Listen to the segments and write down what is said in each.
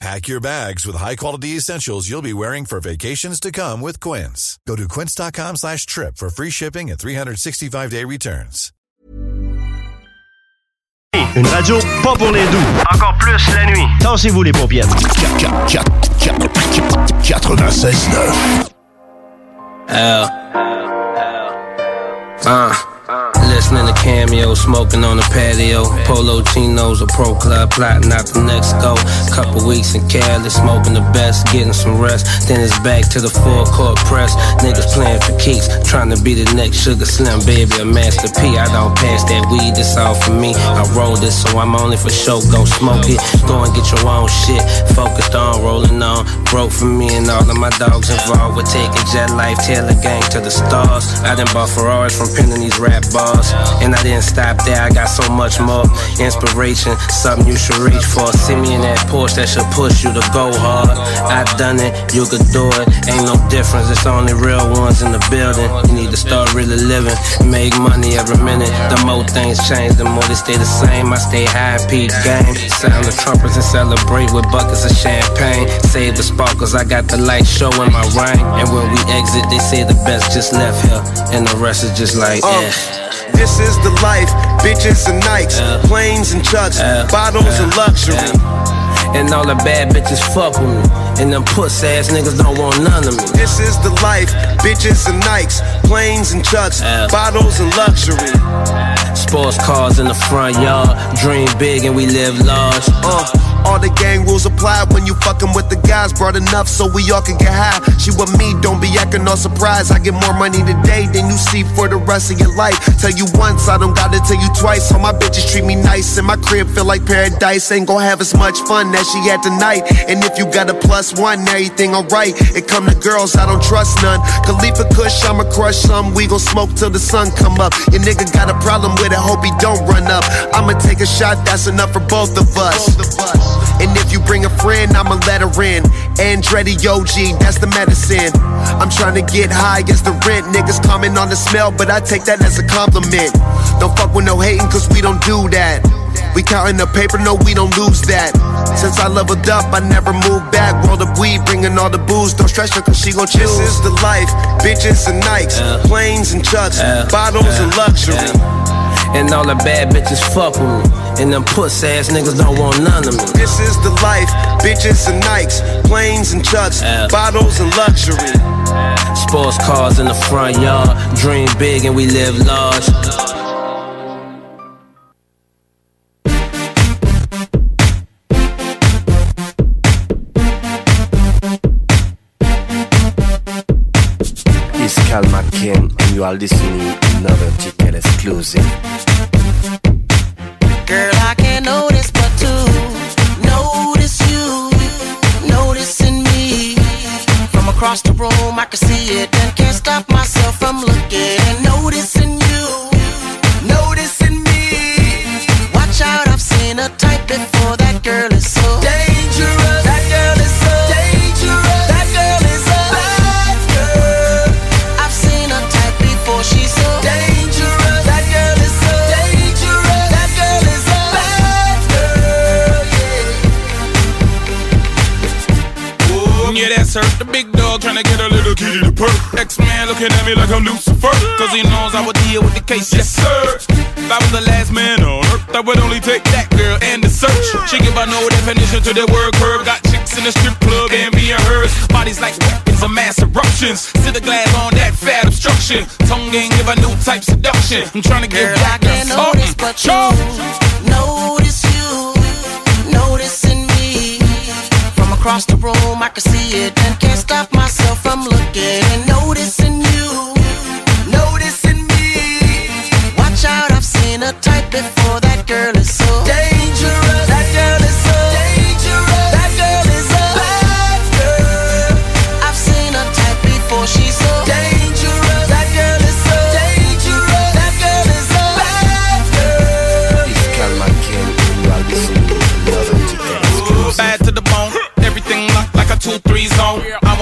Pack your bags with high-quality essentials you'll be wearing for vacations to come with Quince. Go to quince.com slash trip for free shipping and 365-day returns. Une radio pas pour les doux. Encore plus la nuit. Tassez-vous les paupières. 96.9 L. Uh. Listening to cameo, smoking on the patio. Polo chinos, a pro club, plotting out the next go. Couple weeks in Cali, smoking the best, getting some rest. Then it's back to the full court press. Niggas playing for keeps, trying to be the next Sugar Slim baby, a Master P. I don't pass that weed, it's all for me. I roll this, so I'm only for show. Go smoke it, go and get your own shit. Focused on rolling on, broke for me and all of my dogs involved with taking jet life, Taylor gang to the stars. I done bought Ferraris from penning these rap bars. And I didn't stop there, I got so much more inspiration, something you should reach for. See me in that Porsche that should push you to go hard. I've done it, you could do it. Ain't no difference, it's only real ones in the building. You need to start really living, make money every minute. The more things change, the more they stay the same. I stay high, peak game. Sound the trumpets and celebrate with buckets of champagne. Save the sparkles, I got the light show in my ring. And when we exit, they say the best just left here. And the rest is just like, Uh, eh. This is the life, bitches and Nikes, planes and chucks, bottles and luxury. And all the bad bitches fuck with me. And them puss ass niggas don't want none of me. This is the life, bitches and Nikes, planes and chucks, bottles and luxury. Sports cars in the front yard. Dream big and we live large. Uh, all the gang rules apply when you fucking with the guys. Brought enough so we all can get high. She with me, don't be acting all surprised. I get more money today than you see for the rest of your life. Tell you once, I don't gotta tell you twice. All my bitches treat me nice, and my crib feel like paradise. Ain't gon' have as much fun as she had tonight. And if you got a plus one, everything alright. It come to girls, I don't trust none. Khalifa Kush, I'ma crush some. We gon' smoke till the sun come up. Your nigga got a problem with it, hope he don't run up. I'ma take a shot, that's enough for both of us. And if you bring a friend, I'ma let her in. Andretti OG, that's the medicine. I'm trying to get high as the rent. Niggas comment on the smell, but I take that as a compliment. Don't fuck with no hating, cause we don't do that. We counting the paper, no, we don't lose that. Since I leveled up, I never moved back. Roll the weed, bringing all the booze. Don't stress her, cause she gon' choose. This is the life, bitches and Nikes, planes and chucks, bottles and luxury. And all the bad bitches fuck with me. And them puss ass niggas don't want none of me. This is the life, bitches and Nikes, planes and chucks, bottles and luxury. Sports cars in the front yard. Dream big and we live large. It's Cal McKen and you are listening to another ticket exclusive. Girl, I can't notice but to notice you, noticing me. From across the room, I can see it and can't stop myself from looking, to get a little kitty to perk. X-Man looking at me like I'm Lucifer, cause he knows I would deal with the case, yes sir. If I was the last man on earth, I would only take that girl and the search. She give her no definition to the word curve. Got chicks in the strip club and being hers. Bodies like weapons of mass eruptions. Sit the glass on that fat obstruction. Tongue ain't give a new type seduction. I'm trying to get Girl, back I can't notice but you. Across the room, I can see it and can't stop myself from looking and noticing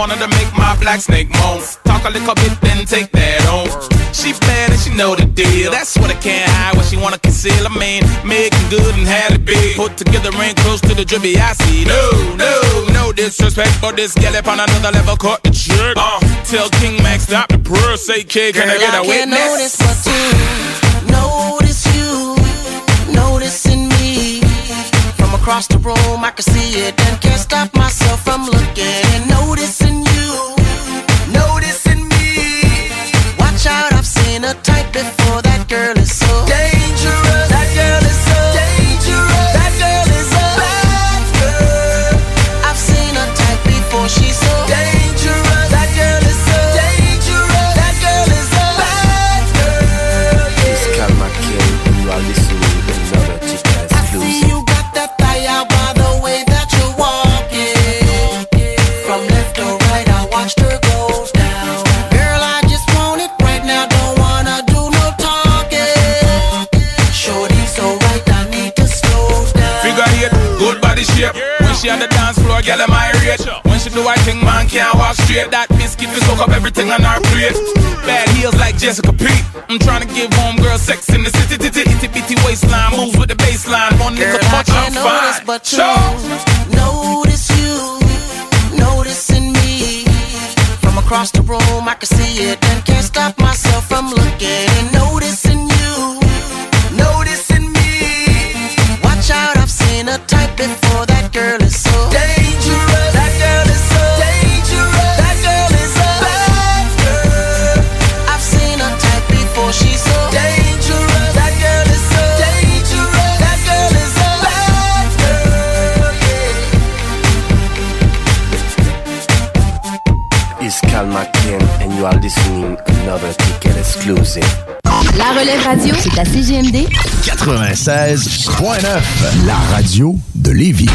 wanted to make my black snake moan. Talk a little bit, then take that on. She bad and she know the deal. That's what I can't hide, what she wanna conceal. I mean, making good and had it big. Put together ain't close to the drippy I see. No, no, no disrespect, but this gal up on another level caught the trick. Uh, tell King Max stop the prayer, say kid, can I get a I can't witness? notice but you. Across the room, I can see it and can't stop myself from looking and noticing you. Noticing me. Watch out, I've seen a type before. That girl is so dangerous. She on the dance floor, girl, am I rate? When she do I think man can't walk straight. That biscuit will soak up everything on her plate. Bad heels like Jessica Pete. I'm trying to give home girl sex in the city, titty, itty bitty waistline. Moves with the baseline. One nigga I touch, I'm fine. but you. Notice you. Noticing me. From across the room, I can see it and can't stop myself from looking and. Noticing It's Calma Ken, and you are listening to another ticket exclusive. La relève radio, c'est la CGMD 96.9, la radio de Lévis.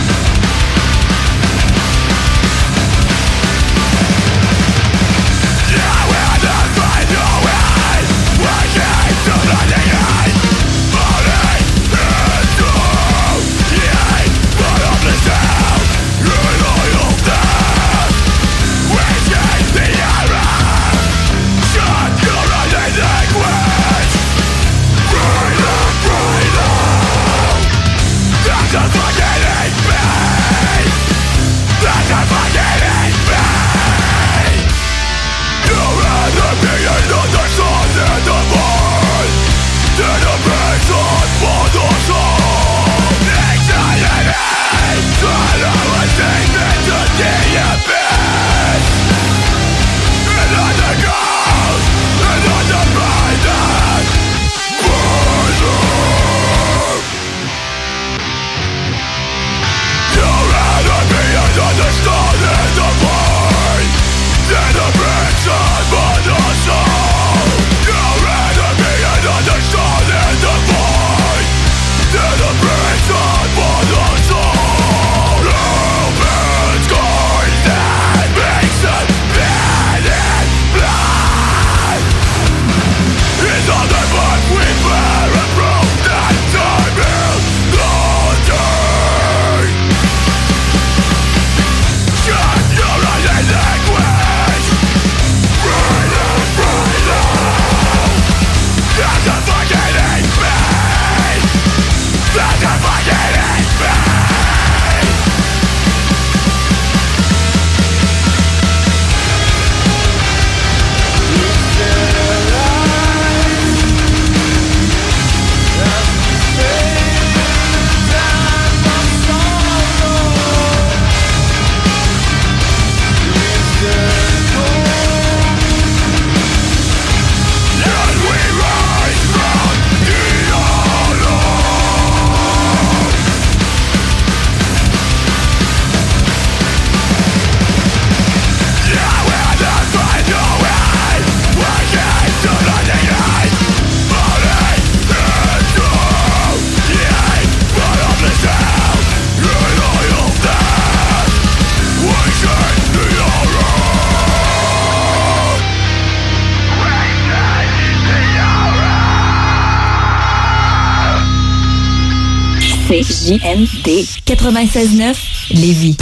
CJMD 96.9 Lévis.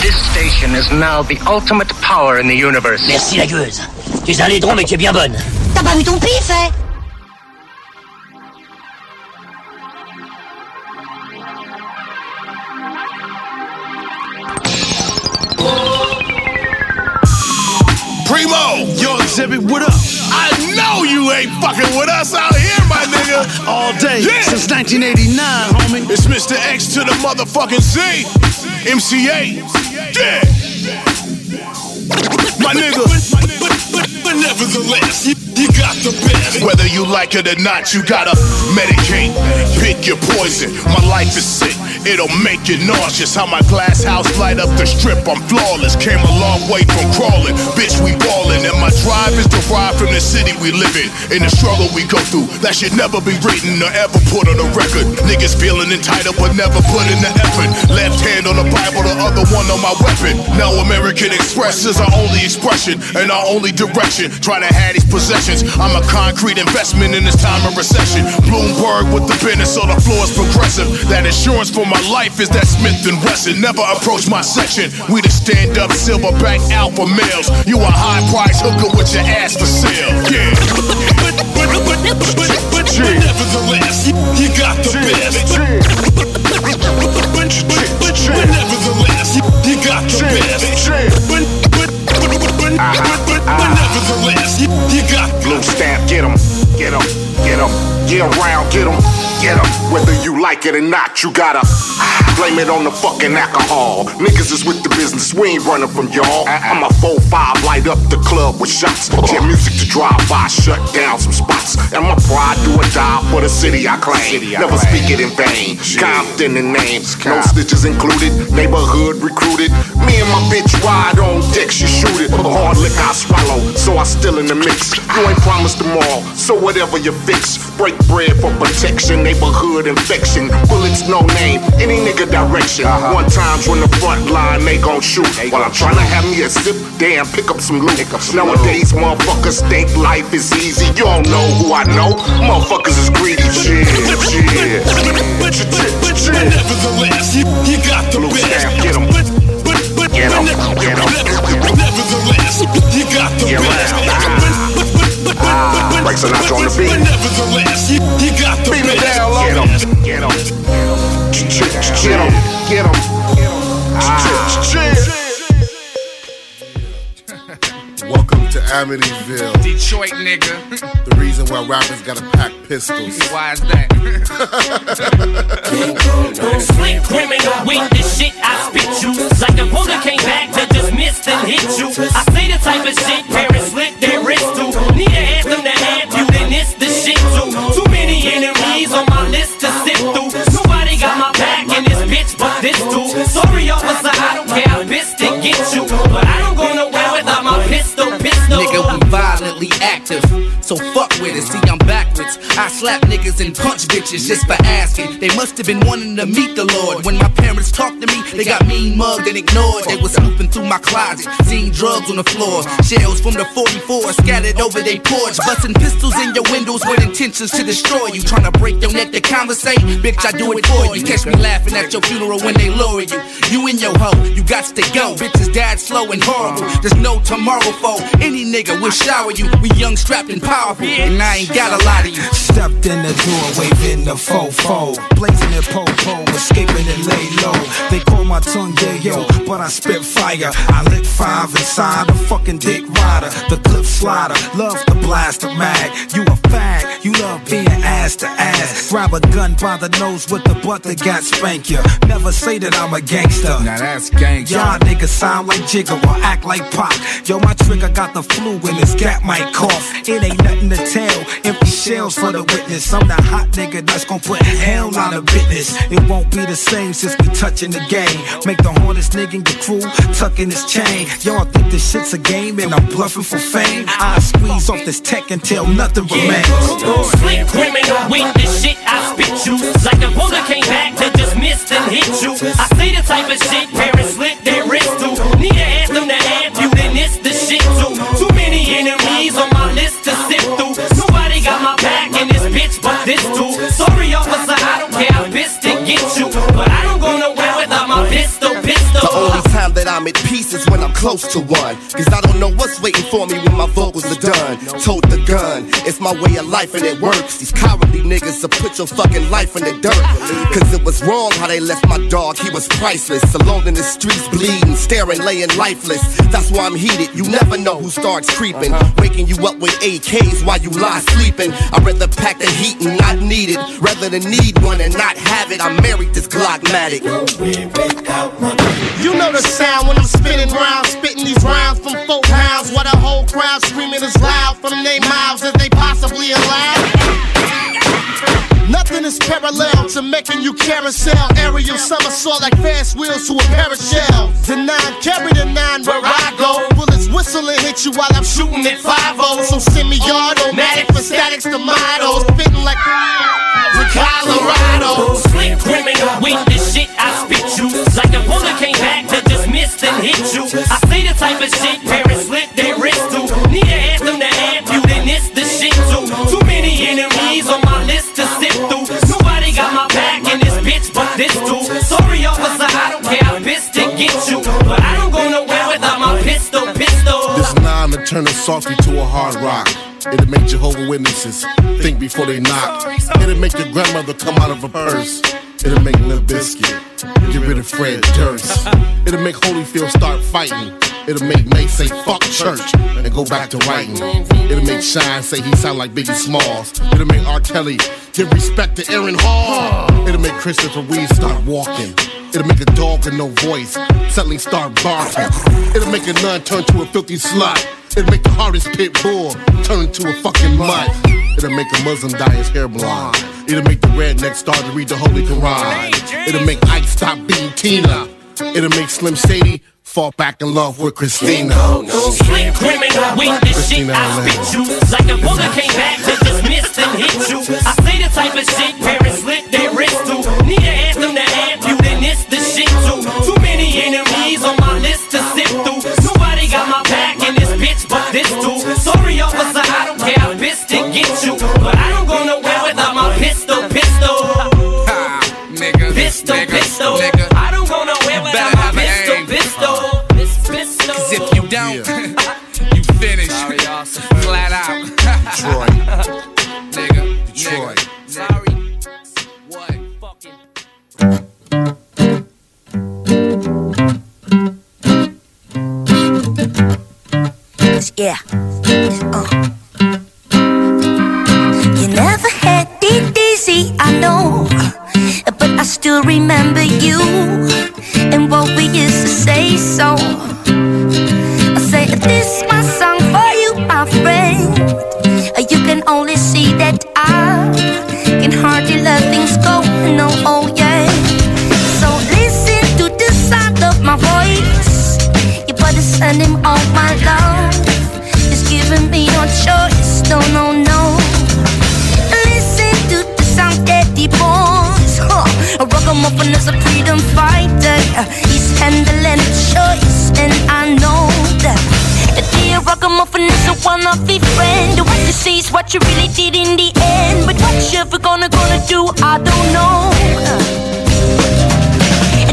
This station is now the ultimate power in the universe. Merci la gueuse. Tu es un laidron mais tu es bien bonne. T'as pas vu ton pif, hein? Primo! Yo, Exhibit, what up? I know you ain't fucking with us out here! All day, since 1989, homie. It's Mr. X to the motherfucking Z! MCA! Yeah! My nigga! But nevertheless, you, got the best. Whether you like it or not, you gotta medicate. Pick your poison. My life is sick. It'll make you nauseous. How my glass house light up the strip. I'm flawless. Came a long way from crawling. Bitch, we ballin'. And my drive is derived from the city we live in. In the struggle we go through. That should never be written or ever put on a record. Niggas feeling entitled but never put in the effort. Left hand on the Bible, the other one on my weapon. Now American Express is our only expression and our only direction. Trying to have these possessions. I'm a concrete investment in this time of recession. Bloomberg with the business so the floor is progressive. That insurance for my life is that Smith and Wesson. Never approach my section. We the stand up silverback alpha males. You a high price hooker with your ass for sale. Yeah. But, but, but, but, but, nevertheless, you, got the best. But, but, but, but nevertheless, you, you got the best. But, but, but, but, uh-huh. You got Blue stamp, get 'em, get 'em, get them, get 'em, get around, get 'em, get 'em. Whether you like it or not, you gotta blame it on the fucking alcohol. Niggas is with the business, we ain't running from y'all. I'm a 4-5, light up the club with shots. Jam music to drive by, shut down some spots. And my pride do or die for the city I claim. Never speak it in vain. Compton the name, no stitches included. Neighborhood recruited. Me and my bitch ride on deck, she shoot it. Hard lick I swallow, so I still in the mix. You ain't promised tomorrow, so whatever you fix. Break bread for protection, neighborhood infection. Bullets no name, any nigga direction. One times when the front line they gon' shoot. While I'm trying to have me a sip, damn, pick up some loot. Nowadays, motherfuckers think life is easy. You don't know who I know. Motherfuckers is greedy. Shit, shit. But, nevertheless, you, you got the Blue best. stamp, get 'em. But, but, but, Get 'em, but, get 'em. but nevertheless, you got the Get best. But, but, but, but, but, but, Frank Sinatra on the but beat. nevertheless, you, you got the Beat 'em best. down, low. Get 'em, get 'em. Get 'em, get 'em. Amityville. Detroit nigga. The reason why rappers gotta pack pistols. Why is that? Slick criminal with the shit I spit you. Like a bullet came back to just miss and hit you. I say the type of shit parents slit their wrist to. Need to ask them to have you, then it's the shit too. Too many enemies on my list to sit through. Nobody got my back in this bitch but this dude. Sorry, officer, I don't care. I'm pissed to get you. But So fuck with it, see I'm I slap niggas and punch bitches just for asking. They must have been wanting to meet the Lord. When my parents talked to me, they got mean mugged and ignored. They was snooping through my closet, seeing drugs on the floor. Shells from the 44 scattered over they porch. Busting pistols in your windows with intentions to destroy you. Trying to break your neck to conversate, bitch, I do it for you. Catch me laughing at your funeral when they lower you. You and your hoe, you got to go. Bitches died slow and horrible. There's no tomorrow for any nigga will shower you. We young, strapped, and powerful, and I ain't got a lot of. Stepped in the door, waving the fofo, blazing the popo, escaping and lay low. They call my tongue yayo, but I spit fire. I lit five inside a fucking dick rider, the clip slider. Love the blaster mag. You a fag, you love being ass to ass. Grab a gun by the nose with the butt that got spank ya. Never say that I'm a gangster. Now that's gangster. Y'all niggas sound like Jigga or act like Pop. Yo, my trigger got the flu and this gap might cough. It ain't nothing to tell. Empty shells for the witness. I'm the hot nigga that's gonna put hell on the business. It won't be the same since we touching the game. Make the hardest nigga in your crew tucking his chain. Y'all think this shit's a game and I'm bluffing for fame. I squeeze off this tech until nothing remains. Slick criminal with the shit I spit you. Like a bullet came back to just miss and hit you. I say the type of shit parents slit their wrist to. Need close to one. Cause I don't know what's waiting for me when my vocals are done. Tote the gun, it's my way of life and it works. These cowardly niggas will put your fucking life in the dirt. Cause it was wrong how they left my dog, he was priceless. Alone in the streets, bleeding, staring, laying lifeless. That's why I'm heated, you never know who starts creeping. Uh-huh. Waking you up with AKs while you lie sleeping. I'd rather pack the heat and not need it, rather than need one and not have it. I married this Glockmatic. You know the sound when I'm spinning rounds, spitting these rounds from four pounds, while the whole crowd screaming as loud from their mouths as they possibly allow. Nothing is parallel to making you carousel. Aerial somersault like fast wheels to a shells. The nine, carry the nine where I go. Bullets whistle and hit you while I'm shooting at 5 So semi-automatic for statics to models. Spitting like the Colorado. Slick criminal with the shit I spit you. Like a bullet came back to miss and hit you. I see the type of shit parents slit their wrist to. Need to ask them to have you, then it's the shit too. Too many enemies on my list to sit through. Nobody got my back in this bitch but this too. Sorry, officer, I don't care. I'm pissed to get you. But I don't go nowhere without my pistol, pistol. This nine to turn a softy to a hard rock. It'll make Jehovah Witnesses think before they knock. It'll make your grandmother come out of a purse. It'll make Limp Bizkit get rid of Fred Durst. It'll make Holyfield start fighting. It'll make Nate say fuck church and go back to writing. It'll make Shyne say he sound like Biggie Smalls. It'll make R. Kelly give respect to Aaron Hall. It'll make Christopher Reeve start walking. It'll make a dog with no voice suddenly start barking. It'll make a nun turn to a filthy slut. It'll make the hardest pit bull turn into a fucking mutt. It'll make a Muslim dye his hair blonde. It'll make the redneck start to read the Holy Quran. It'll make Ike stop beating Tina. It'll make Slim Shady fall back in love with Christina. Slick criminal with the shit I spit you. Like a bullet came back to just and hit you. I say the type of shit parents slit their wrist to. Need to ask them to have you, then it's the shit too. Too many enemies on my list to sit through. Nobody got my back in this bitch but this too. Sorry, officer, I don't care. I'm pissed to get you. But I don't go nowhere Pistol, nigga, I don't go nowhere without better my have an pistol, pistol. Pistol. Cause if you don't, you finish. Sorry, Flat out. Detroit. nigga. Detroit. Nigga. Sorry. What? Fucking. Yeah. Uh. You never had it easy, I know. But I still remember you and what we used to say. So I say, This is my song for you, my friend. You can only see that I can hardly let things go. No, oh yeah. So listen to the sound of my voice. You better send him all my love. A ragamuffin is a freedom fighter. He's handling the choice, and I know that. The dear ragamuffin is a one of the friend. What you see is what you really did in the end. But what you ever gonna gonna do, I don't know.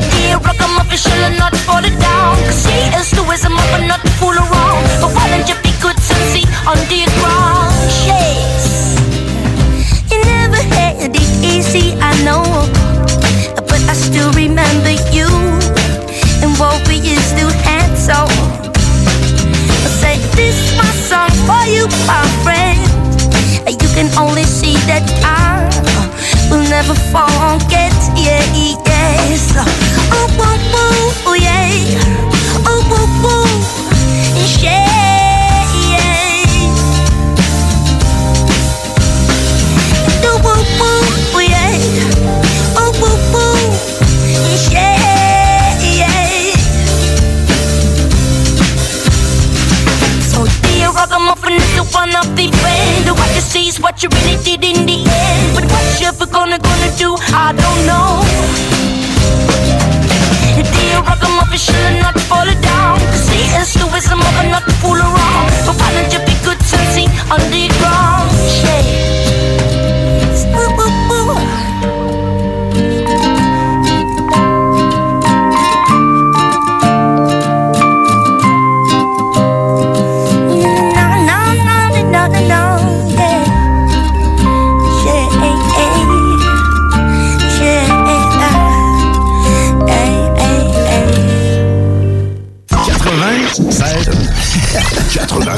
Dear ragamuffin, shall not fall down. Cause he is the wisdom of a not to fool around. But why don't you be good and see on the ground? Yes. You never had it easy, I know. I still remember you and what we used to have. So I say, This my song for you, my friend. You can only see that I will never forget. Yeah, yes. Oh, woo, woo, yeah. Oh, woo, yeah, yeah. Is the one of the friend What you see is what you really did in the end. But what you ever gonna gonna do, I don't know. Dear ragamuffin should not fall down. Cause he is the wisdom of a not to fool around. But why don't you be good and see on the ground? Yeah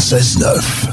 16-9.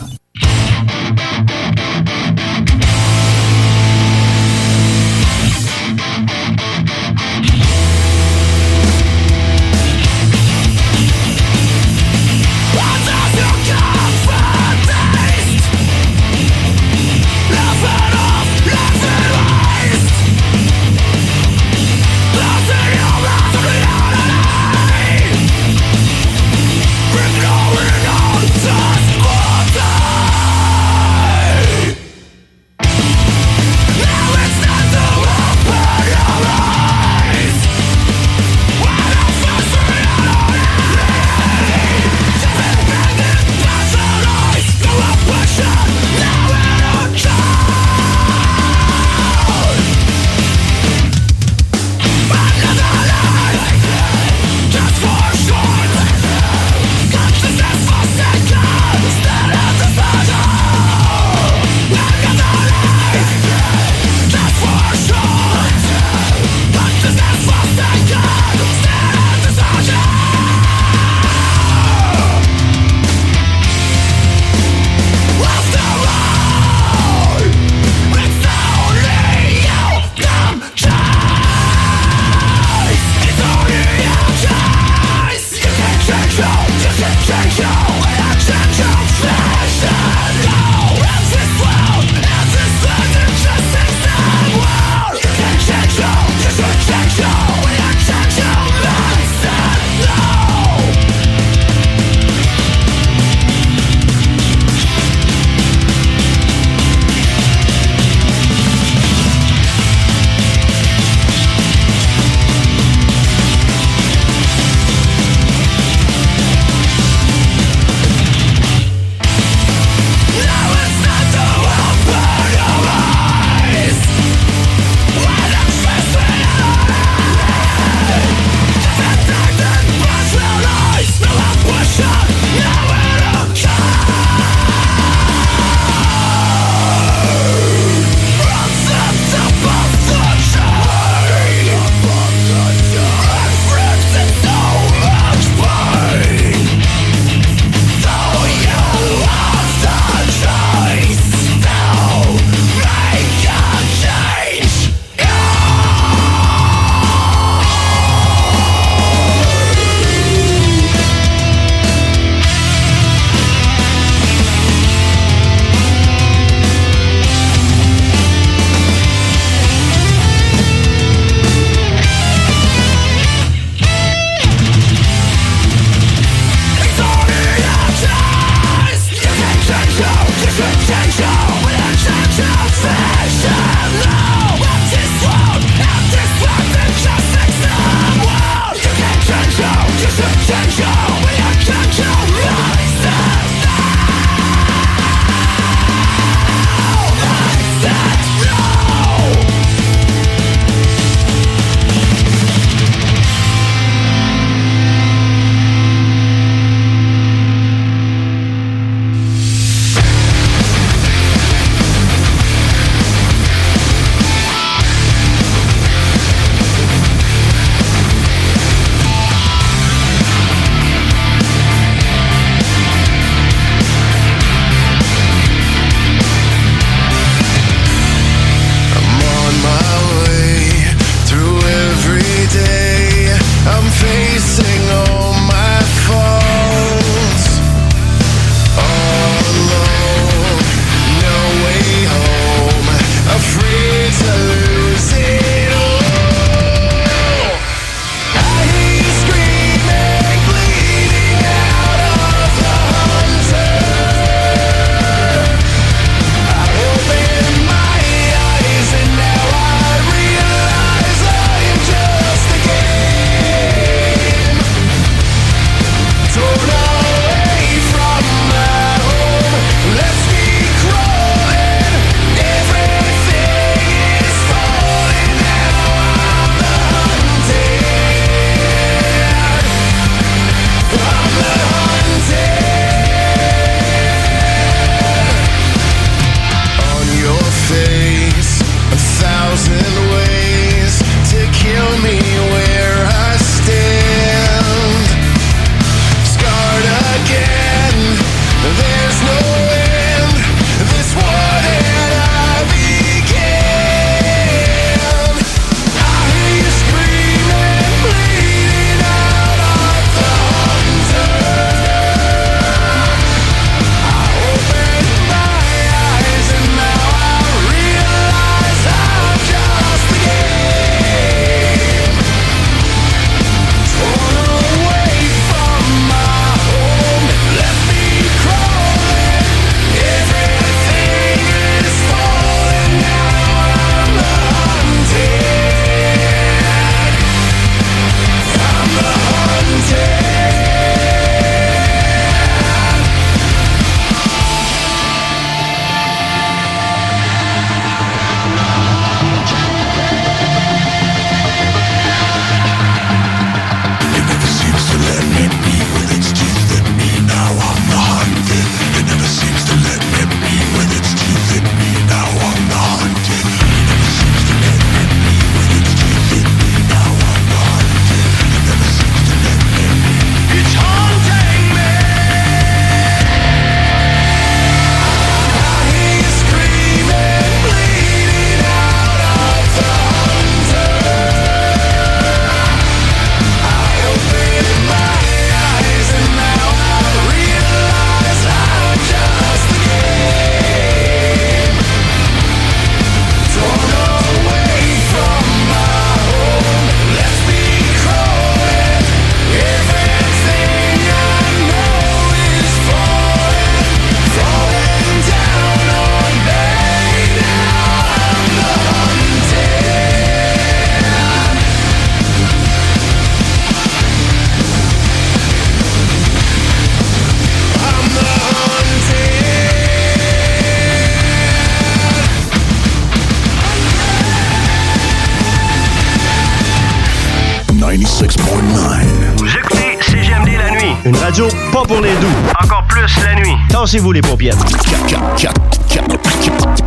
Nuit. Tassez-vous les paupières.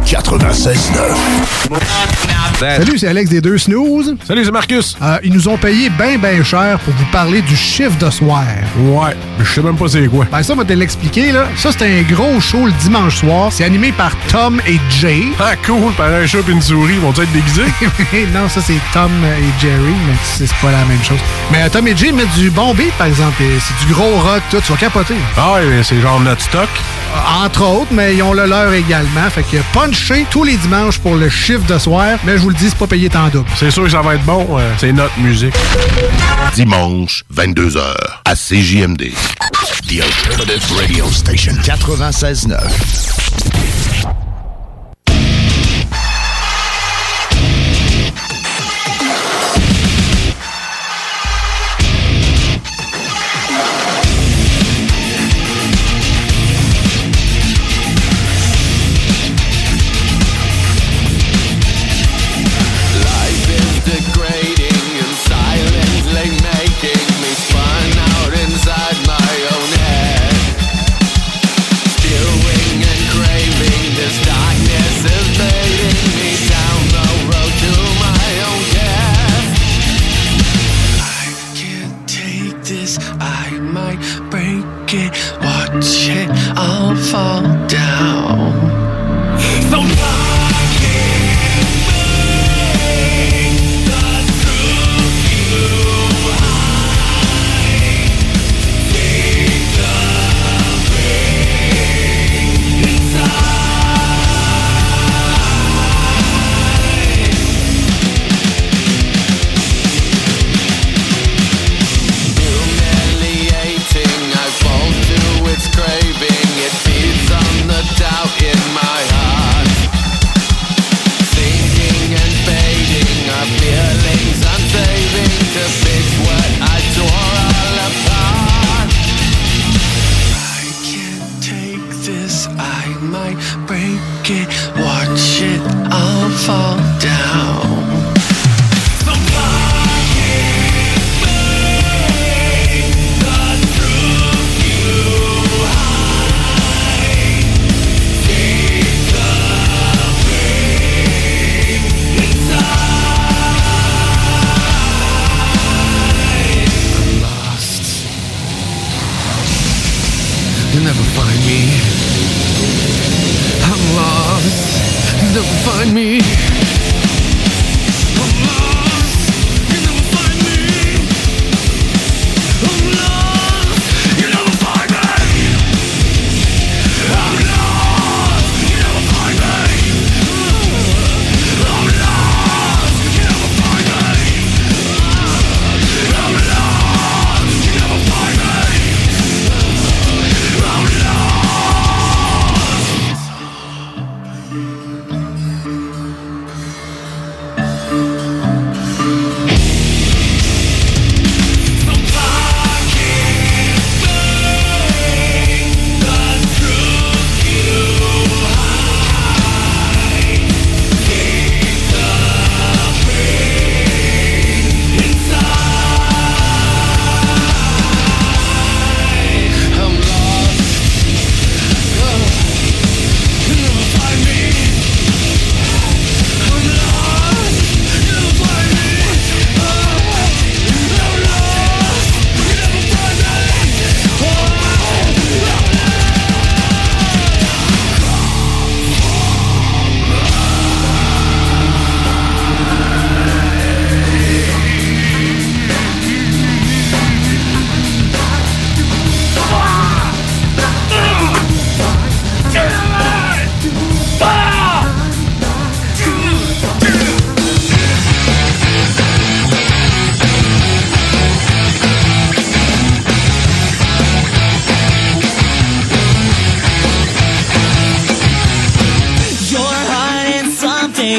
96.9. Salut, c'est Alex des deux snooze. Salut, c'est Marcus. Euh, ils nous ont payé bien, bien cher pour vous parler du chiffre de soir. Ouais, mais je sais même pas c'est quoi. Ben ça, on va te l'expliquer, là. Ça, c'est un gros show le dimanche soir. C'est animé par Tom et Jay. Ah, cool, par un chat et une souris, ils vont être déguisés? non, ça, c'est Tom et Jerry, mais c'est pas la même chose. Mais euh, Tom et Jay mettent du bon beat, par exemple. C'est du gros rock, tout. Tu vas capoter. Ah, ouais, c'est genre notre stock. Euh, Entre autres, mais ils ont le leur également. Fait que punché tous les dimanches pour le chiffre de soir. Mais je vous le dis, c'est pas payé tant double. C'est sûr que ça va être bon, euh, c'est notre musique. Dimanche, 22h, à CJMD. The Alternative Radio Station. 96.9.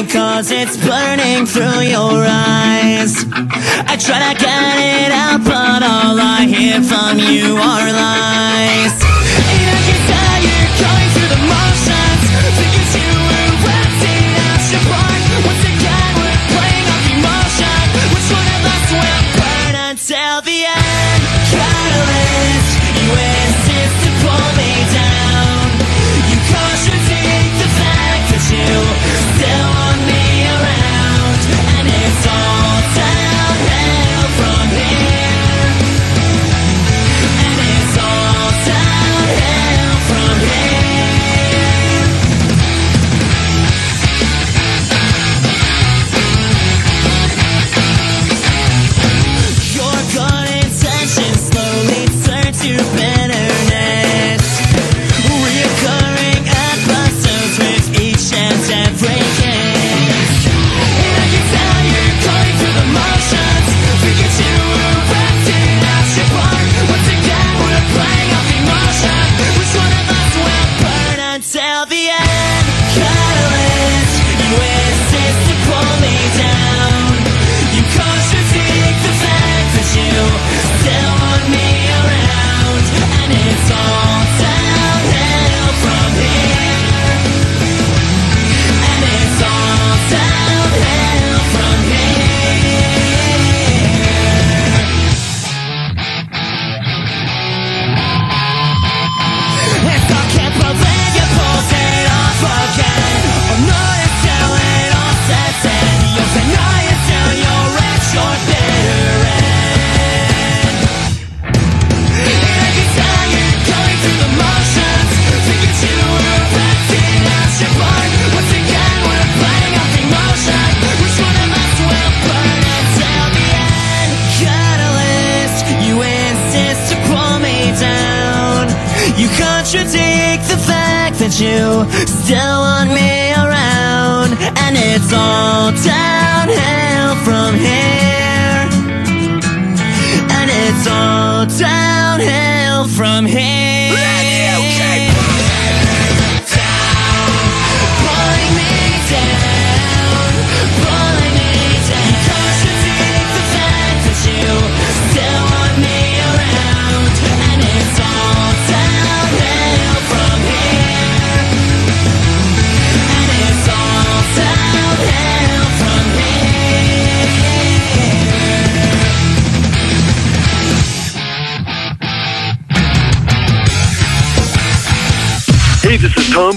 cause it's burning through your eyes. I try to get it out, but all I hear from you are lies.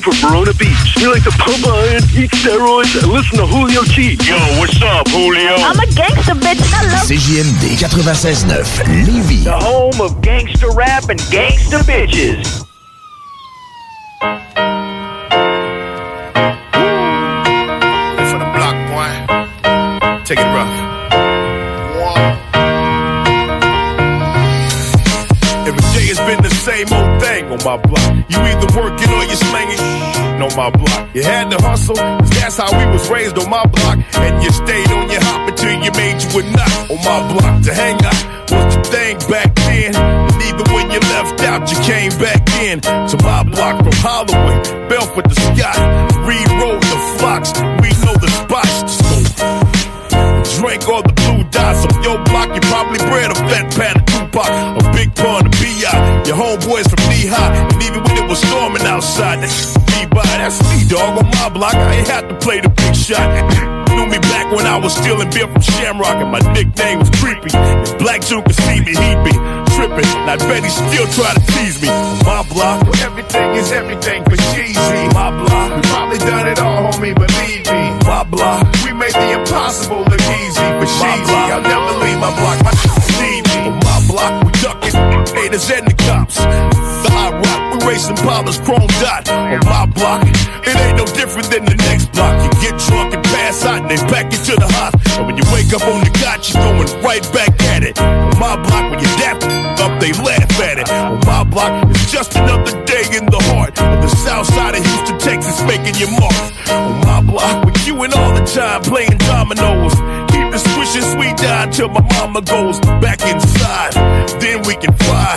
This is from Verona Beach. We like to pump iron, eat steroids, and listen to Julio G. Yo, what's up, Julio? I'm a gangster bitch. I love CJMD 96.9 Lévis. The home of gangster rap and gangster bitches. For the block, boy. Take it rough. Every day has been the same old thing on my block. You either working my block. You had to hustle, 'cause that's how we was raised on my block. And you stayed on your hop until you made you a nut on my block. To hang out was the thing back then. And even when you left out, you came back in. To my block from Holloway, Belfort to Scott. Road to Fox, we know the spots. Drink all the blue dots on your block. You probably bred a fat pat of Tupac, a big pun of B.I. Your homeboys from knee high, and even when was storming outside, they me by. That's me, dog, on my block. I ain't had to play the big shot. Knew me back when I was stealing beer from Shamrock, and my nickname was Creepy. If Black Joe could see me, he'd be tripping. And I bet he still try to tease me. On my block, everything is everything for cheesy. My block, we probably done it all, homie, believe me. My block, we made the impossible look easy for cheesy. I'll never leave my block, my need me. On my block, we ducking haters and the cops. Racing Paula's chrome dot. On my block, it ain't no different than the next block. You get drunk and pass out, and they pack you to the hot. And when you wake up on the cot, you're going right back at it. On my block, when you dap up, they laugh at it. On my block, it's just another day in the heart of the south side of Houston, Texas, making your mark. On my block, with you and all the time playing dominoes. Keep the swishing sweet down till my mama goes back inside. Then we can fly,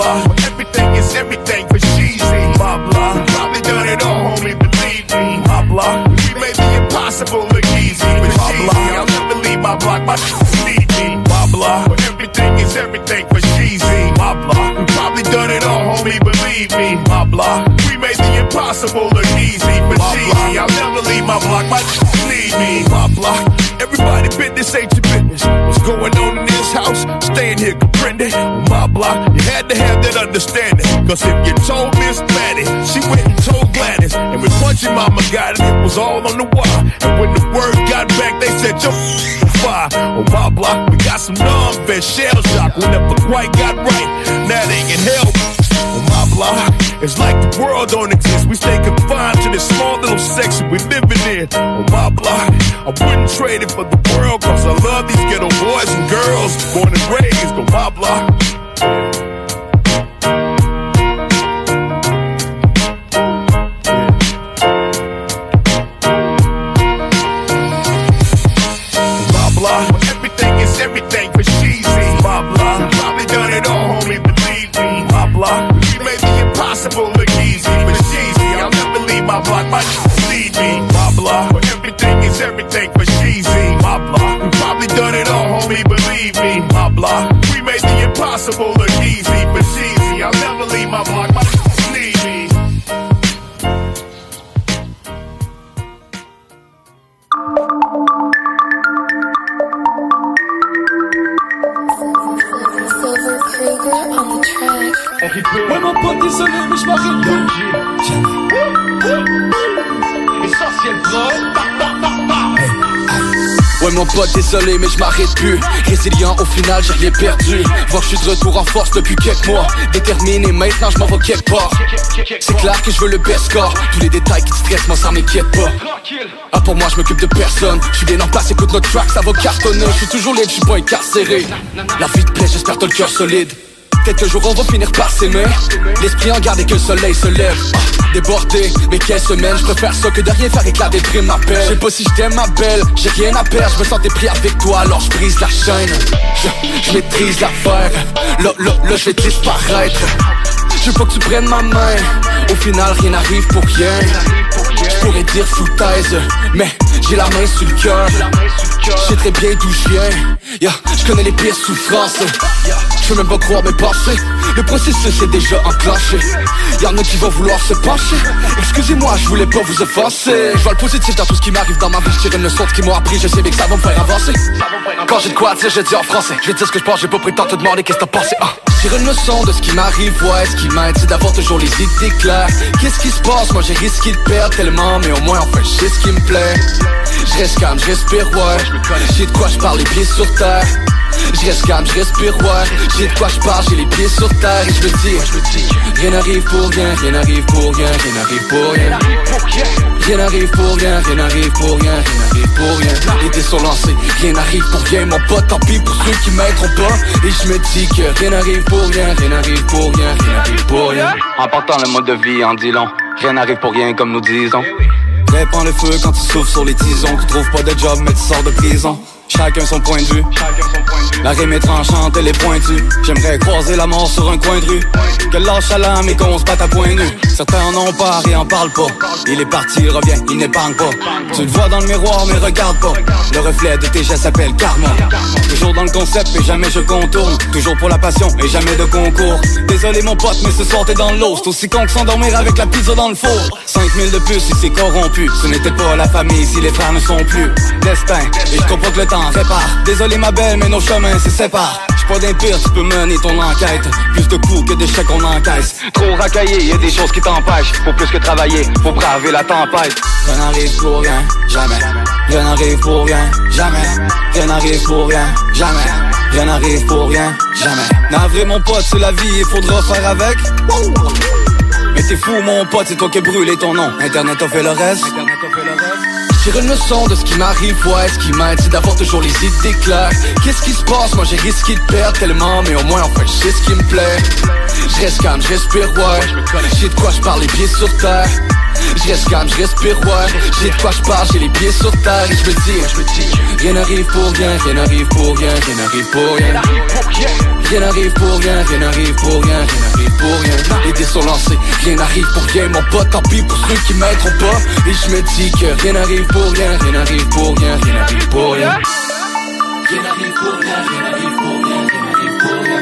Blah blah, everything is everything for cheesy. Blah blah, we probably done it all, homie, believe me. Blah blah, we made the impossible look easy. But blah blah, I'll never leave my block, my need me. Blah blah, everything is everything for cheesy. Blah blah, we probably done it all, homie, believe me. Blah blah, we made the impossible look easy. But cheesy, I'll never leave my block, my need me. Blah blah, everybody business ain't your business. What's going on in this house? Staying here, comprende? On my block, you had to have that understanding. Cause if you told Miss Maddie, she went and told Gladys. And when Punchy Mama got it, it was all on the wire. And when the word got back, they said, yo, fire. On my block, we got some non-vet shell shock. We never quite got right. Now they can help. On my block, it's like the world don't exist. We stay confined to this small little section we living in. On my block, I wouldn't trade it for the world, cause I love these ghetto boys and girls. Born and raised on my block. The look easy. But cheesy, I'll never leave my block, my lead me. Ouais mon pote désolé mais je m'arrête Essentiel Ouais mon pote désolé mais je m'arrête plus. Résilient au final j'ai rien perdu. Voir que je suis de retour en force depuis quelques mois. Déterminé maintenant je m'en vais quelque part. C'est clair que je veux le best score. Tous les détails qui te stressent moi ça m'inquiète pas. Ah pour moi je m'occupe de personne. Je suis bien en place écoute notre track ça va cartonner. Je suis toujours libre je suis pas incarcéré. La vie te plaît j'espère le cœur solide Peut-être jour on va finir par s'aimer. L'esprit en garde et que le soleil se lève. Ah, Débordé, mais quelle semaine. Je préfère ça que de rien faire éclater de ma pelle Je sais pas si je ma belle, j'ai rien à perdre. Je me sentais pris avec toi alors je brise la chaîne. Je maîtrise l'affaire. Là, là, là je vais disparaître Je veux pas que tu prennes ma main. Au final rien n'arrive pour rien. Je pourrais dire foutaise Mais j'ai la main sur le cœur. Je sais très bien d'où je viens connais les pires souffrances. Je veux même pas croire mes pensées. Le processus est déjà enclenché. Y'en a qui vont vouloir se pencher. Excusez-moi, je voulais pas vous offenser. Je vois le positif dans tout ce qui m'arrive dans ma vie. Je une leçon de ce qui m'ont appris. Je sais bien que ça va me faire avancer. Quand j'ai de quoi dire, je dis en français. Je vais dire ce que je pense, j'ai pas pris le temps de te demander qu'est-ce que t'as pensé. Ah. Je tire une leçon de ce qui m'arrive, ouais, ce qui m'aide C'est d'avoir toujours les idées claires. Qu'est-ce qui se passe, moi j'ai risqué de perdre tellement Mais au moins on fait chier ce qui me plaît. Je reste calme, je ouais. J'ai de quoi je parle les pieds sur terre je reste calme, je respire, ouais J'ai de quoi je parle, j'ai les pieds sur terre Et je me dis, rien n'arrive pour rien Rien n'arrive pour rien, rien n'arrive pour rien Rien n'arrive pour rien, rien n'arrive pour rien Rien n'arrive pour rien Les dés sont lancés, rien n'arrive pour rien Mon pote, tant pis pour ceux qui m'aideront pas Et je me dis que rien n'arrive pour rien Rien n'arrive pour rien, rien n'arrive pour rien En portant le mode de vie en dit long Rien n'arrive pour rien comme nous disons Répand le feu quand tu souffles sur les tisons Tu trouves pas de job mais tu sors de prison Chacun son point de vue. La rime est tranchante, elle est pointue. J'aimerais croiser la mort sur un coin de rue. Que lâche à l'âme et qu'on se batte à point nu. Certains en ont peur et en parlent pas. Il est parti, il revient, il n'épargne pas. Tu le vois dans le miroir mais regarde pas. Le reflet de tes gestes s'appelle karma. Toujours dans le concept et jamais je contourne. Toujours pour la passion et jamais de concours. Désolé mon pote mais ce soir t'es dans l'eau. C'est aussi con que s'endormir avec la pizza dans le four. 5000 de plus si c'est corrompu. Ce n'était pas la famille si les frères ne sont plus. Destin. Et je comprends que le temps Désolé ma belle mais nos chemins se séparent. Pas d'impire, tu peux mener ton enquête. Plus de coups que d'échecs qu'on encaisse. Trop racaillé, y a des choses qui t'empêchent. Faut plus que travailler, faut braver la tempête. Rien n'arrive pour rien, jamais. Rien n'arrive pour rien, jamais. Rien n'arrive pour rien, jamais. Rien n'arrive pour rien, jamais. Navré mon pote, c'est la vie, il faudra faire avec. Mais t'es fou mon pote, c'est toi qui brûlé ton nom. Internet a fait le reste Une leçon de ce qui m'arrive, ouais, ce qui m'aide, c'est d'avoir toujours les idées claires. Qu'est-ce qui se passe? Moi j'ai risqué de perdre tellement, mais au moins on fait chier ce qui me plaît. Je reste calme, je respire, ouais. J'ai de quoi je parle les pieds sur terre. Je reste calme, je respire, ouais. J'ai de quoi je parle, j'ai les pieds sur terre. Et je me dis, rien n'arrive pour rien, rien n'arrive pour rien, rien n'arrive pour rien. Rien n'arrive pour rien, rien n'arrive pour rien, rien n'arrive pour rien. Les dés sont lancés, rien n'arrive pour rien, mon pote, tant pis pour ceux qui m'aideront pas. Et je me dis que rien n'arrive pour rien, rien n'arrive pour rien, rien n'arrive pour rien. Rien n'arrive pour rien, rien n'arrive pour rien, rien n'arrive pour rien.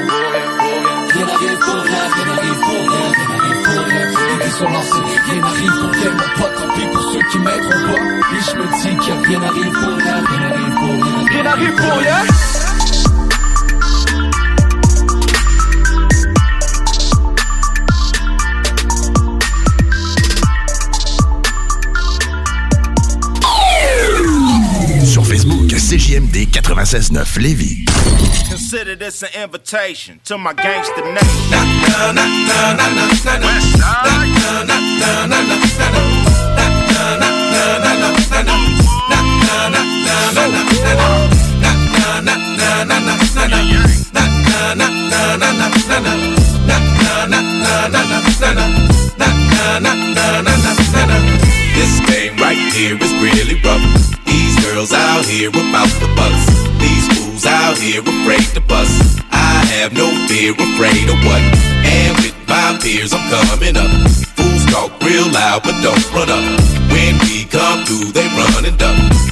Rien n'arrive pour rien, rien n'arrive pour rien, rien n'arrive pour rien. Les dés sont lancés, rien n'arrive pour rien, mon pote, tant pis pour ceux qui m'aideront pas. Et je me dis que rien n'arrive pour rien, rien n'arrive pour. Rien n'arrive pour rien. 96.9 Lévis. Consider this an invitation to my gangster nation. This game right here is really rough. Girls out here about the bucks. These fools out here afraid to bust. I have no fear, afraid of what? And with my peers, I'm coming up. Fools talk real loud, but don't run up. When we come through, they run and duck.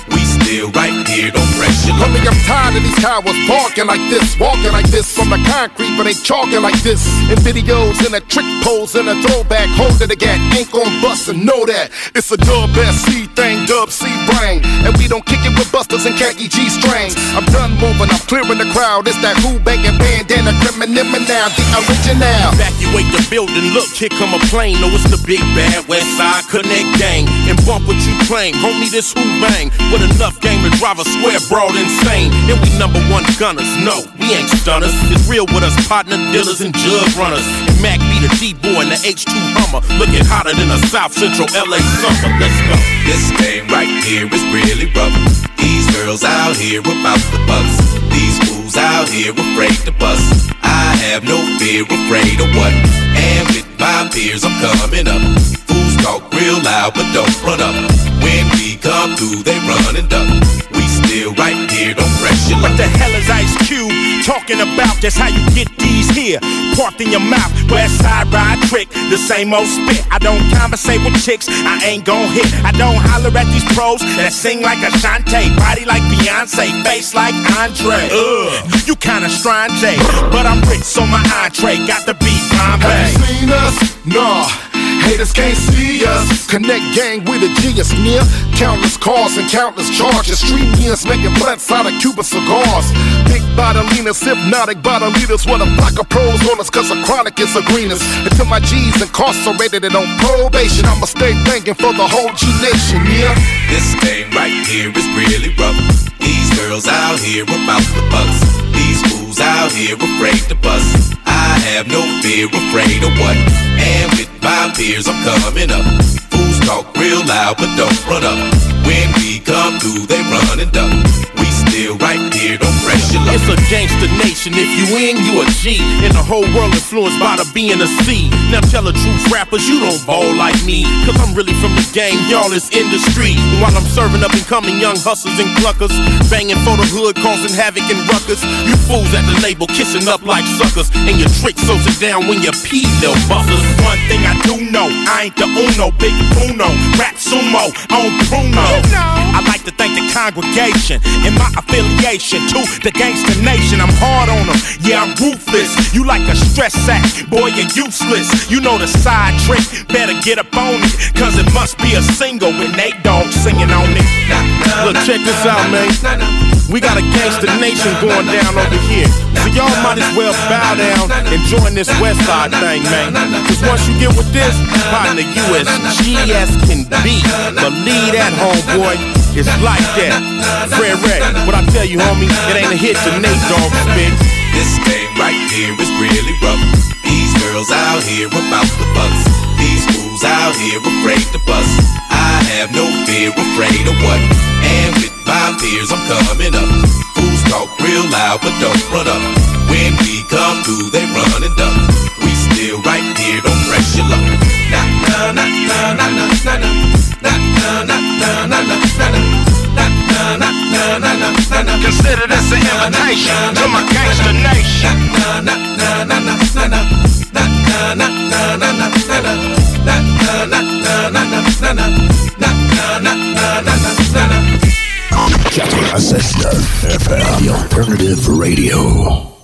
Still right here, don't pressure. I mean, I'm tired of these cowards barking like this, walking like this from the concrete, but they chalking like this. In videos, in a trick pose, in a throwback, holding the gat, ain't gon' bust and know that. It's a dub SC thing, dub C brain. And we don't kick it with busters and khaki G strings. I'm done moving, I'm clearing the crowd. It's that who banging bandana, criminal now, the original. Evacuate the building, look, here come a plane. No, it's the big bad West Side Connect gang. And bump what you claim, homie, this who bang. With enough game to drive a square broad insane. And we number one gunners, no, we ain't stunners. It's real with us, partner dealers and jug runners. And Mac be the D-boy and the H2 Hummer. Looking hotter than a South Central LA summer. Let's go. This game right here is really rough. These girls out here about the bucks. These fools out here afraid to bust. I have no fear, afraid of what? And with my peers, I'm coming up. Talk real loud, but don't run up. When we come through, they run and duck. We still right here, don't press your. What the hell is Ice Cube talking about? That's how you get these here. Parked in your mouth, west side ride trick, the same old spit. I don't conversate with chicks, I ain't gon' hit. I don't holler at these pros that sing like Ashanti, body like Beyonce, face like Andre. Ugh, you kinda strange, eh? but I'm rich, so my entree got the beat Bombay. Have you seen us? Nah. Haters can't see us. Connect gang with a genius near. Countless cars and countless charges. Street years making blunts out of Cuban cigars. Big bottolinas, hypnotic bottolinas with a block of pros on us cause the chronic is the greenest. Until my G's incarcerated and on probation, I'ma stay banging for the whole G Nation, yeah. This game right here is really rough. These girls out here about the bucks. These fools out here afraid to bust. I have no fear, afraid of what? And with my peers, I'm coming up. Fools talk real loud, but don't run up. When we come through, they run and duck. We still right here, It's a gangster nation. If you in, you a G. And the whole world influenced by the B and the C. Now tell the truth, rappers, you don't ball like me. Cause I'm really from the game, y'all is industry. While I'm serving up and coming young hustlers and cluckers, banging for the hood, causing havoc and ruckus. You fools at the label, kissing up like suckers. And your trick slows it down when you pee, little busters. One thing I do know, I ain't the Uno, big Bruno, rap sumo, on Bruno. I like to thank the congregation and my affiliation to the gangster nation. I'm hard on them, yeah, I'm ruthless. You like a stress sack, boy, you're useless. You know the side trick, better get up on it, cause it must be a single with Nate Dogg singing on it. Look, check this out, man. We got a gangster nation going down over here. So y'all might as well bow down and join this West Side thing, man. Cause once you get with this, partner, you as G as can be. Believe that, homeboy. It's like that. Fred Red, what I tell you, homie, it ain't a hit to Nate Dogg spit. This game right here is really rough. These girls out here about the bucks. These fools out here afraid to bust. I have no fear, afraid of what? And with my peers, I'm coming up. Fools talk real loud, but don't run up. When we come through, they run and duck. We still right here, don't press your luck. Nah, nah, nah, nah, nah, nah, nah, nah. Nah, nah, nah, nah, nah, nah. Consider this an invitation to my gangster nation. FM, the alternative radio.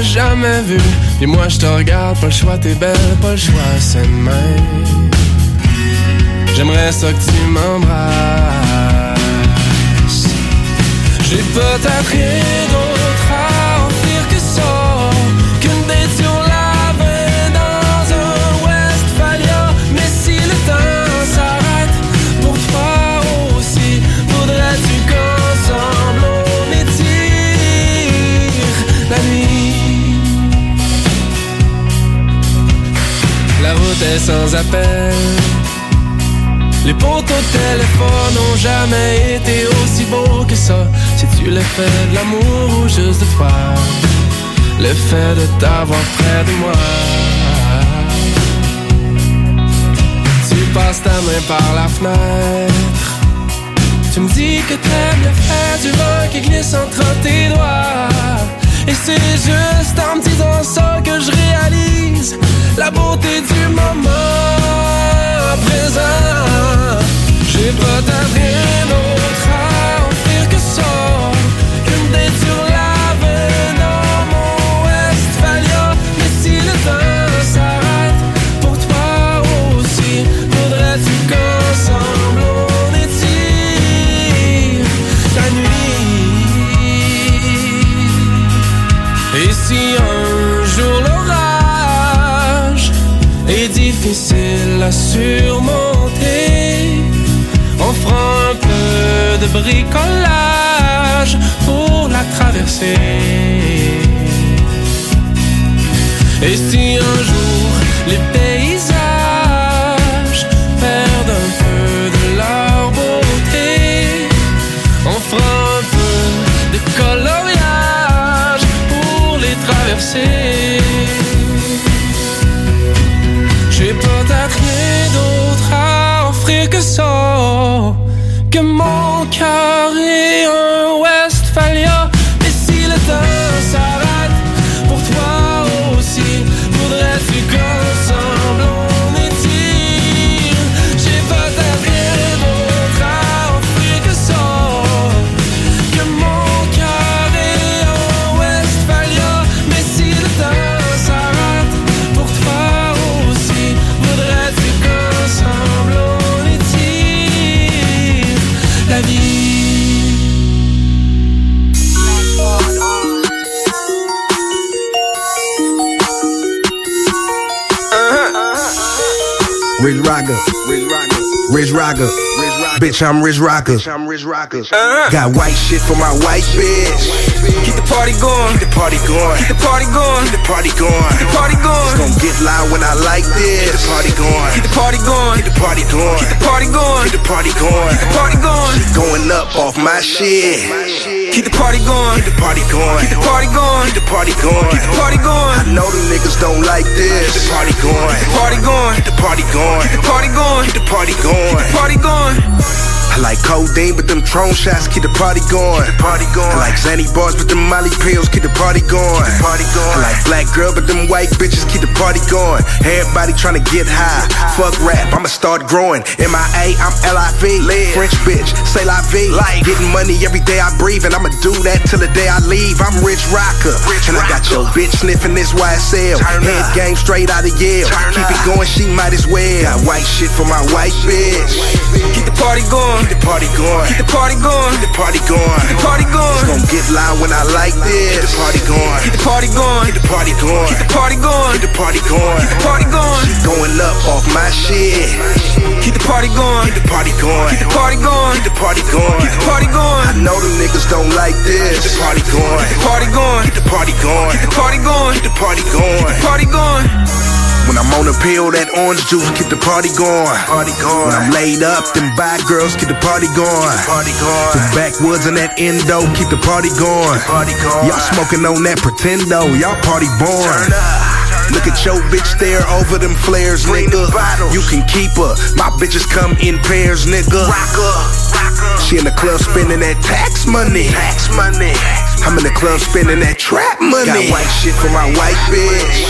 Jamais vue. Et moi je te regarde, pas le choix, t'es belle, pas le choix, c'est demain. J'aimerais ça que tu m'embrasses. J'ai peut-être rien Sans appel. Les poteaux de téléphone n'ont jamais été aussi beaux que ça. Si tu le fais de l'amour ou juste de toi, le fait de t'avoir près de moi. Tu passes ta main par la fenêtre. Tu me dis que t'aimes le faire du vent qui glisse entre tes doigts. Et c'est juste en me disant ça que je réalise la beauté du moment présent. J'ai peut-être rien bricolage pour la traverser. Et si un jour les paysages perdent un peu de leur beauté, on fera un peu de coloriage pour les traverser. J'ai peut-être rien d'autre à offrir que ça, que mon Rocker. Rich Rocker. Bitch, I'm Rich Rocker. I'm Rich Rocker. Got white shit for my white bitch. Keep the party going. Keep the party going. Keep the party going. Keep the party going. Keep the party going. It's gonna get loud when I like this. Keep the party going. Keep the party going. Keep the party going. Keep the party going. Keep the party going. Keep the party going. Shit going up off my shit. Keep the party going. Keep the party going. Keep the party going. Keep the party going. Keep the party going. I know them niggas don't like this. Keep the party going. Keep the party going. Keep the party going. Keep the party going. Keep the party going. Keep the party going. I like codeine, but them tron shots keep the party going. Keep the party going. I like Zanny bars, but them Molly pills keep the party going. Keep the party going. I like black girl, but them white bitches keep the party going. Everybody tryna get high. Fuck rap, I'ma start growing. MIA, I'm LIV. French bitch, say la vie. Getting money every day I breathe, and I'ma do that till the day I leave. I'm Rich Rocker, and I got your bitch sniffing this YSL. Head game straight out of Yale. Keep it going, she might as well. Got white shit for my white bitch. Keep the party going. Keep the party going. Keep the party going. Keep the party going. Keep the party going. It's gonna get loud when I like this. Keep the party going. Keep the party going. Keep the party going. Keep the party going. Keep the party going. Keep the party going. Shit going up off my shit. Keep the party going. Keep the party going. Keep the party going. Keep the party going. Keep the party going. I know them niggas don't like this. Keep the party going. Keep the party going. Keep the party going. Keep the party going. Keep the party going. Keep the party going. When I'm on a pill, that orange juice keep the party going. Party going. When I'm laid up, them bad girls keep the party going. Party going. The backwoods and that endo keep the party going. Party going. Y'all smoking on that pretendo, y'all party born. Turn up. Look at your bitch stare over them flares, nigga. You can keep her. My bitches come in pairs, nigga. She in the club spending that tax money. Tax money. I'm in the club spending that trap money. Got white shit for my white bitch.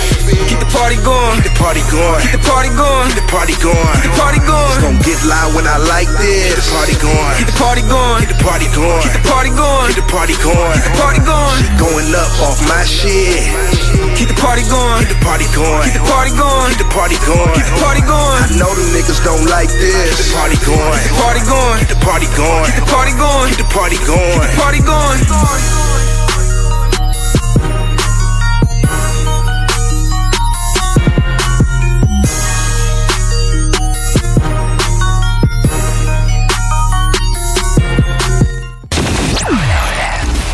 Keep the party going. Keep the party going. Keep the party going. Keep the party going. Keep the party going. It's gonna get loud when I like this. Keep the party going. Keep the party going. Keep the party going. Keep the party going. Keep the party going. Keep the party going. Shit going up off my shit. Keep the party going. Keep the party going. Keep the party going. Keep the party going. Keep the party going. I know them niggas don't like this. Keep the party going. Keep the party going. Keep the party going. Keep the party going. Keep the party going. Keep the party going.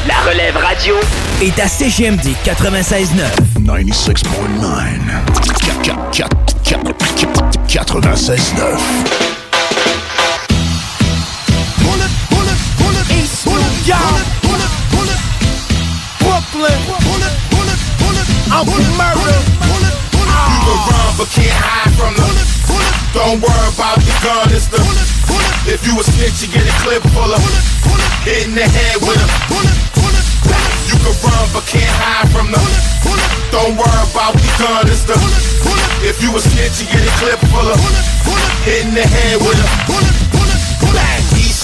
La relève radio est à CGMD 96.9. 96.9. 96.9. Brooklyn. I'm murder. You can run but can't hide from the. Don't worry about the gun. It's the. If you a snitch, you get a clip the head with a. Can run but can't hide from the. Don't worry about the gun. It's the. If you a snitch, you get a clip full of. Hit in the head with a.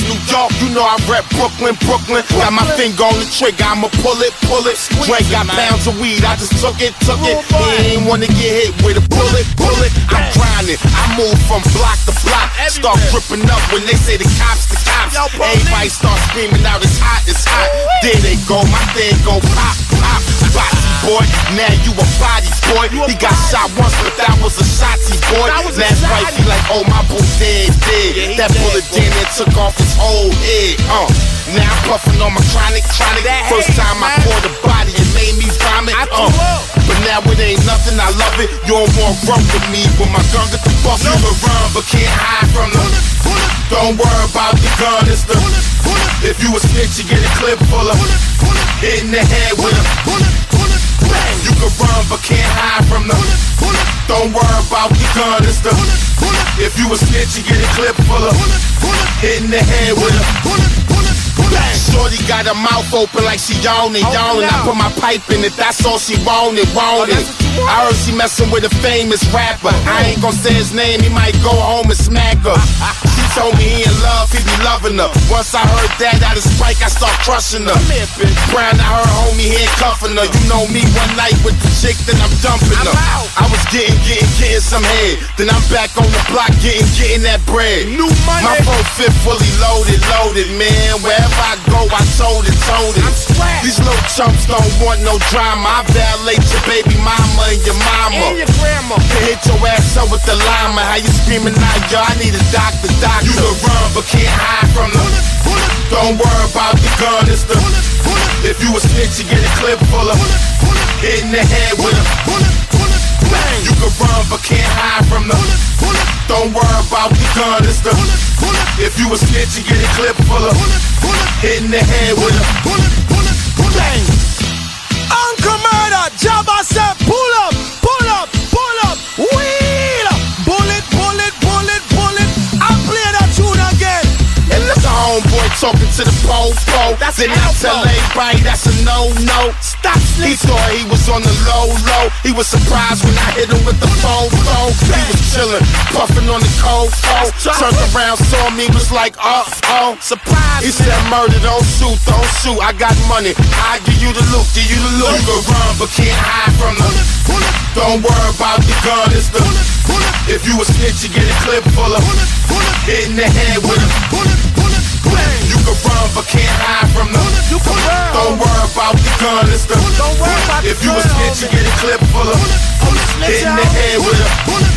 New York, you know I rep Brooklyn, Brooklyn. Got my finger on the trigger, I'ma pull it, pull it. Drake got pounds of weed, I just took it, took it. He ain't wanna get hit with a bullet, bullet. I'm grinding, I move from block to block. Start gripping up when they say the cops, the cops. Everybody start screaming out, it's hot, it's hot. There they go, my thing go pop, pop. Boxy boy, now you a body boy. He got shot once, but that was a shotty boy. Last right, he like, oh my boo dead, dead. That bullet damn near took off his whole head. Uh, now I'm puffing on my chronic, chronic. First time I poured a body, it made me vomit. Uh, but now it ain't nothing, I love it. You don't want run with me when my gun get the bust. You can run, but can't hide from the. Don't worry about the gun, it's the. If you a snitch, you get a clip full of. Hit in the head with a. You can run, but can't hide from the. Don't worry about the gun, it's the. If you a snitch, you get a clip full of. Hit in the head with a. Shorty got her mouth open like she yawning, yawning. I put my pipe in it, that's all she wanted, wanted. I heard she messing with a famous rapper. I ain't gonna say his name, he might go home and smack her. Told me he in love, he be loving her. Once I heard that out of spike, I start crushing her. Brown, I heard homie handcuffing her. You know me one night with the chick, then I'm dumping her. I was getting, getting, getting some head. Then I'm back on the block, getting, getting that bread. New money. My phone fit fully loaded, loaded, man. Wherever I go, I told it, told it. These little chumps don't want no drama. I violate your baby mama and your mama. And your grandma. Can hit your ass up with the llama. How you screaming out, yo? I need a doctor, doctor. You can run, but can't hide from the. Don't worry about the gun, it's the. Bullets. If you a snitch, you get a clip full of. Hit in the head with a. Bang. You can run, but can't hide from the. Bullets. Don't worry about the gun, it's the. Bullets. If you a snitch, you get a clip full of. Hit in the head with a. Bang. Uncle Murda, Jabba said, pull up, pull up, pull up, wheel homeboy talking to the po-po. That's then I tell everybody that's a no-no. Stop He thought he was on the low-low. He was surprised when I hit him with the phone phone. He was chilling, puffing on the cold cold. Turned around, saw me, was like, uh-oh. Surprise. He said, murder, don't shoot, don't shoot. I got money. I give you the loot, give you the loot. You can run, but can't hide from the. Don't worry about the gun, it's the. If you a snitch, you get a clip full of. Hit in the head with a. You can run, but can't hide from the. Don't worry about the gun, it's the. Don't worry about the If you a snitch, you get a clip full of. snitch, Hit in the head with a.